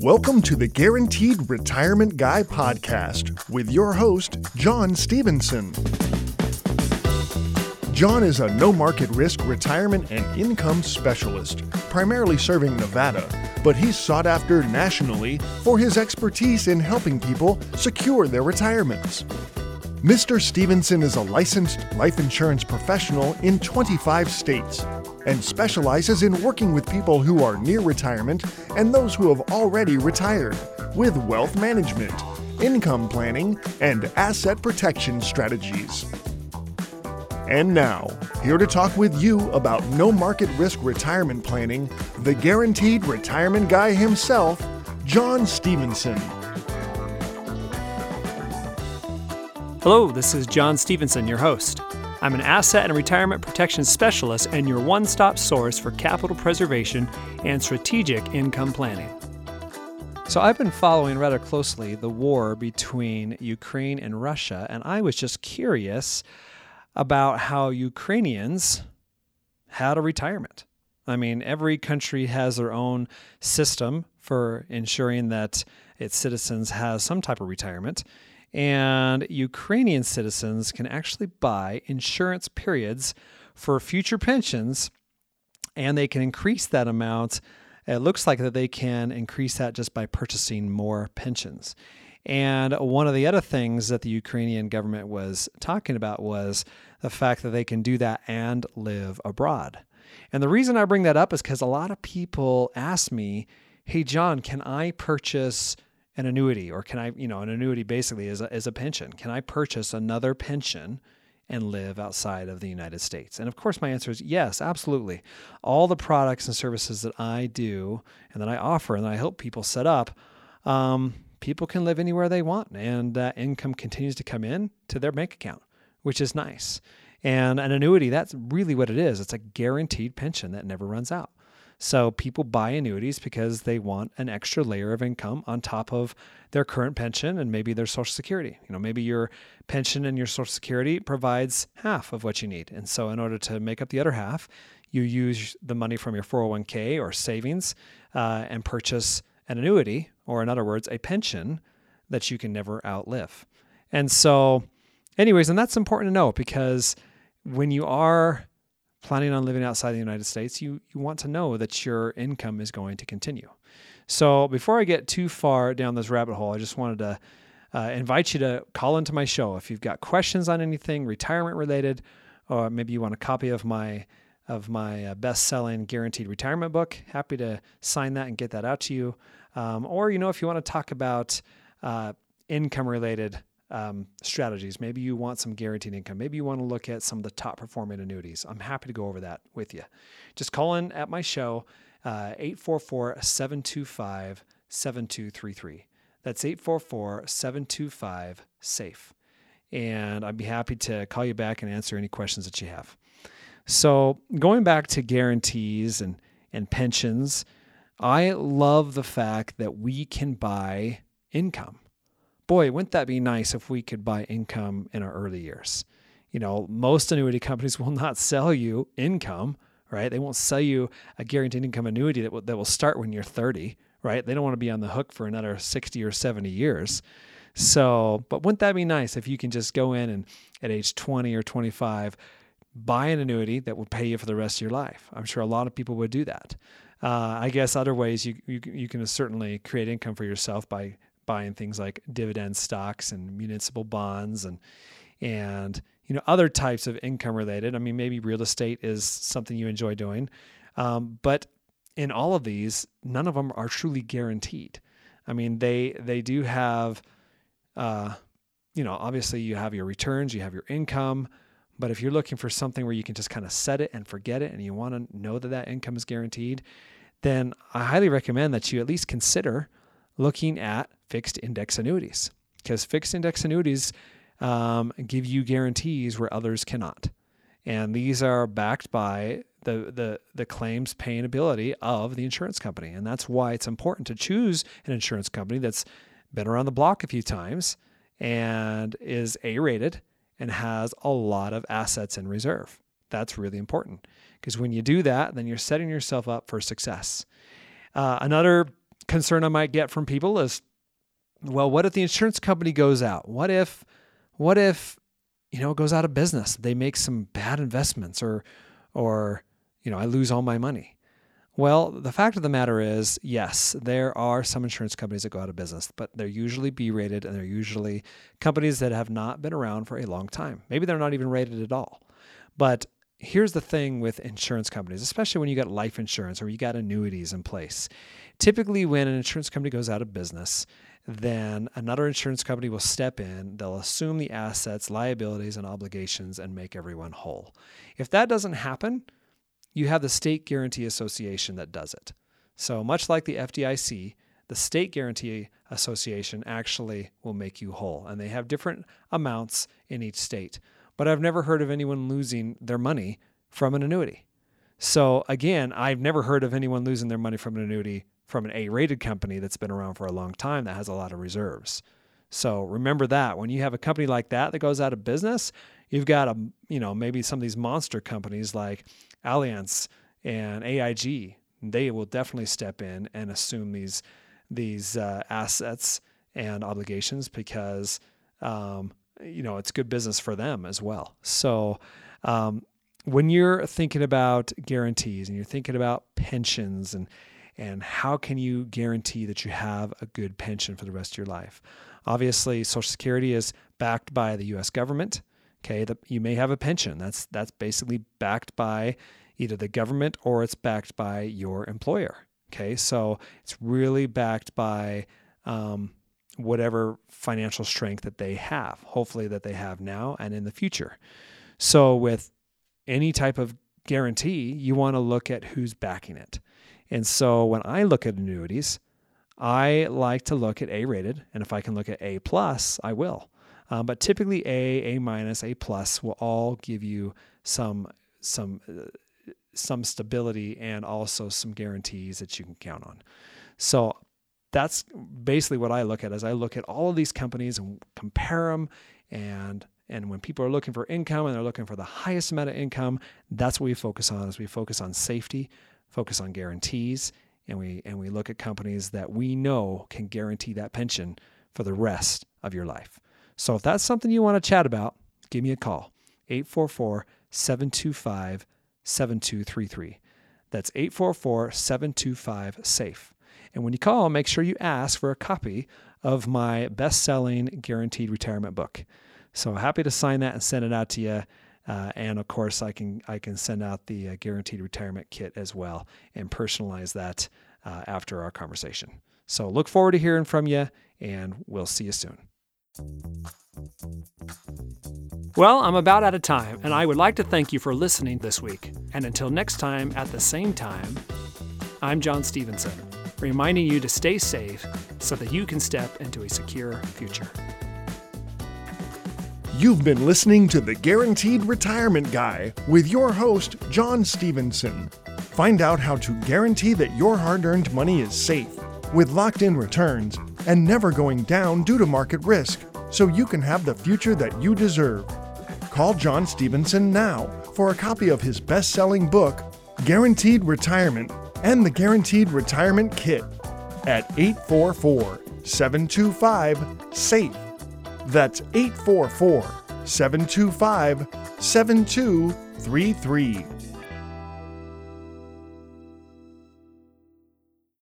Welcome to the Guaranteed Retirement Guy podcast with your host, John Stevenson. John is a no market risk retirement and income specialist, primarily serving Nevada, but he's sought after nationally for his expertise in helping people secure their retirements. Mr. Stevenson is a licensed life insurance professional in 25 states and specializes in working with people who are near retirement and those who have already retired with wealth management, income planning, and asset protection strategies. And now, here to talk with you about no market risk retirement planning, the guaranteed retirement guy himself, John Stevenson. Hello, this is John Stevenson, your host. I'm an asset and retirement protection specialist and your one stop source for capital preservation and strategic income planning. So, I've been following rather closely the war between Ukraine and Russia, and I was just curious about how Ukrainians had a retirement. I mean, every country has their own system for ensuring that its citizens has some type of retirement. And Ukrainian citizens can actually buy insurance periods for future pensions, and they can increase that amount. It looks like that they can increase that just by purchasing more pensions. And one of the other things that the Ukrainian government was talking about was the fact that they can do that and live abroad. And the reason I bring that up is because a lot of people ask me, hey, John, can I purchase an annuity or can I, you know, an annuity basically is a, is a pension? Can I purchase another pension? and live outside of the United States? And of course, my answer is yes, absolutely. All the products and services that I do and that I offer and that I help people set up, um, people can live anywhere they want, and that income continues to come in to their bank account which is nice. And an annuity, that's really what it is. It's a guaranteed pension that never runs out. So people buy annuities because they want an extra layer of income on top of their current pension and maybe their social security. You know, maybe your pension and your social security provides half of what you need. And so in order to make up the other half, you use the money from your 401k or savings uh, and purchase an annuity, or in other words, a pension that you can never outlive. And so anyways, and that's important to know because when you are planning on living outside the United States, you, you want to know that your income is going to continue. So before I get too far down this rabbit hole, I just wanted to uh, invite you to call into my show if you've got questions on anything retirement related, or maybe you want a copy of my of my uh, best-selling guaranteed retirement book. Happy to sign that and get that out to you. Um, or you know, if you want to talk about uh, income-related um, strategies. Maybe you want some guaranteed income. Maybe you want to look at some of the top performing annuities. I'm happy to go over that with you. Just call in at my show, uh, 844 725 7233. That's 844 725 SAFE. And I'd be happy to call you back and answer any questions that you have. So, going back to guarantees and, and pensions, I love the fact that we can buy income boy, wouldn't that be nice if we could buy income in our early years? You know, most annuity companies will not sell you income, right? They won't sell you a guaranteed income annuity that will, that will start when you're 30, right? They don't want to be on the hook for another 60 or 70 years. So, but wouldn't that be nice if you can just go in and at age 20 or 25, buy an annuity that will pay you for the rest of your life? I'm sure a lot of people would do that. Uh, I guess other ways you, you, you can certainly create income for yourself by buying things like dividend stocks and municipal bonds and and you know other types of income related. I mean, maybe real estate is something you enjoy doing, um, but in all of these, none of them are truly guaranteed. I mean, they they do have, uh, you know, obviously you have your returns, you have your income, but if you're looking for something where you can just kind of set it and forget it, and you want to know that that income is guaranteed, then I highly recommend that you at least consider looking at fixed index annuities because fixed index annuities um, give you guarantees where others cannot. And these are backed by the, the, the claims paying ability of the insurance company. And that's why it's important to choose an insurance company that's been around the block a few times and is A rated and has a lot of assets in reserve. That's really important Because when you do that, then you're setting yourself up for success. Uh, another concern I might get from people is, well, what if the insurance company goes out? What if, what if, you know, it goes out of business? They make some bad investments, or, or, you know, I lose all my money. Well, the fact of the matter is, yes, there are some insurance companies that go out of business, but they're usually B rated and they're usually companies that have not been around for a long time. Maybe they're not even rated at all. But here's the thing with insurance companies, especially when you got life insurance or you got annuities in place. Typically, when an insurance company goes out of business, then another insurance company will step in, they'll assume the assets, liabilities, and obligations and make everyone whole. If that doesn't happen, you have the State Guarantee Association that does it. So, much like the FDIC, the State Guarantee Association actually will make you whole, and they have different amounts in each state. But I've never heard of anyone losing their money from an annuity. So, again, I've never heard of anyone losing their money from an annuity from an A rated company that's been around for a long time that has a lot of reserves. So remember that when you have a company like that that goes out of business, you've got a you know maybe some of these monster companies like Allianz and AIG, they will definitely step in and assume these these uh, assets and obligations because um, you know it's good business for them as well. So um, when you're thinking about guarantees and you're thinking about pensions and and how can you guarantee that you have a good pension for the rest of your life? Obviously, Social Security is backed by the U.S. government. Okay, the, you may have a pension. That's that's basically backed by either the government or it's backed by your employer. Okay, so it's really backed by um, whatever financial strength that they have, hopefully that they have now and in the future. So with any type of guarantee, you want to look at who's backing it. And so when I look at annuities, I like to look at A rated, and if I can look at A plus, I will. Um, but typically, A, A minus, A plus will all give you some some uh, some stability and also some guarantees that you can count on. So that's basically what I look at as I look at all of these companies and compare them and and when people are looking for income and they're looking for the highest amount of income, that's what we focus on is we focus on safety, focus on guarantees, and we and we look at companies that we know can guarantee that pension for the rest of your life. So if that's something you want to chat about, give me a call. 844 725 7233. That's 844 725 SAFE. And when you call, make sure you ask for a copy of my best selling guaranteed retirement book. So happy to sign that and send it out to you. Uh, and of course, I can I can send out the uh, guaranteed retirement kit as well and personalize that uh, after our conversation. So look forward to hearing from you, and we'll see you soon. Well, I'm about out of time, and I would like to thank you for listening this week. And until next time at the same time, I'm John Stevenson, reminding you to stay safe so that you can step into a secure future. You've been listening to the Guaranteed Retirement Guy with your host, John Stevenson. Find out how to guarantee that your hard earned money is safe, with locked in returns, and never going down due to market risk, so you can have the future that you deserve. Call John Stevenson now for a copy of his best selling book, Guaranteed Retirement, and the Guaranteed Retirement Kit at 844 725 SAFE. That's 844 725 7233.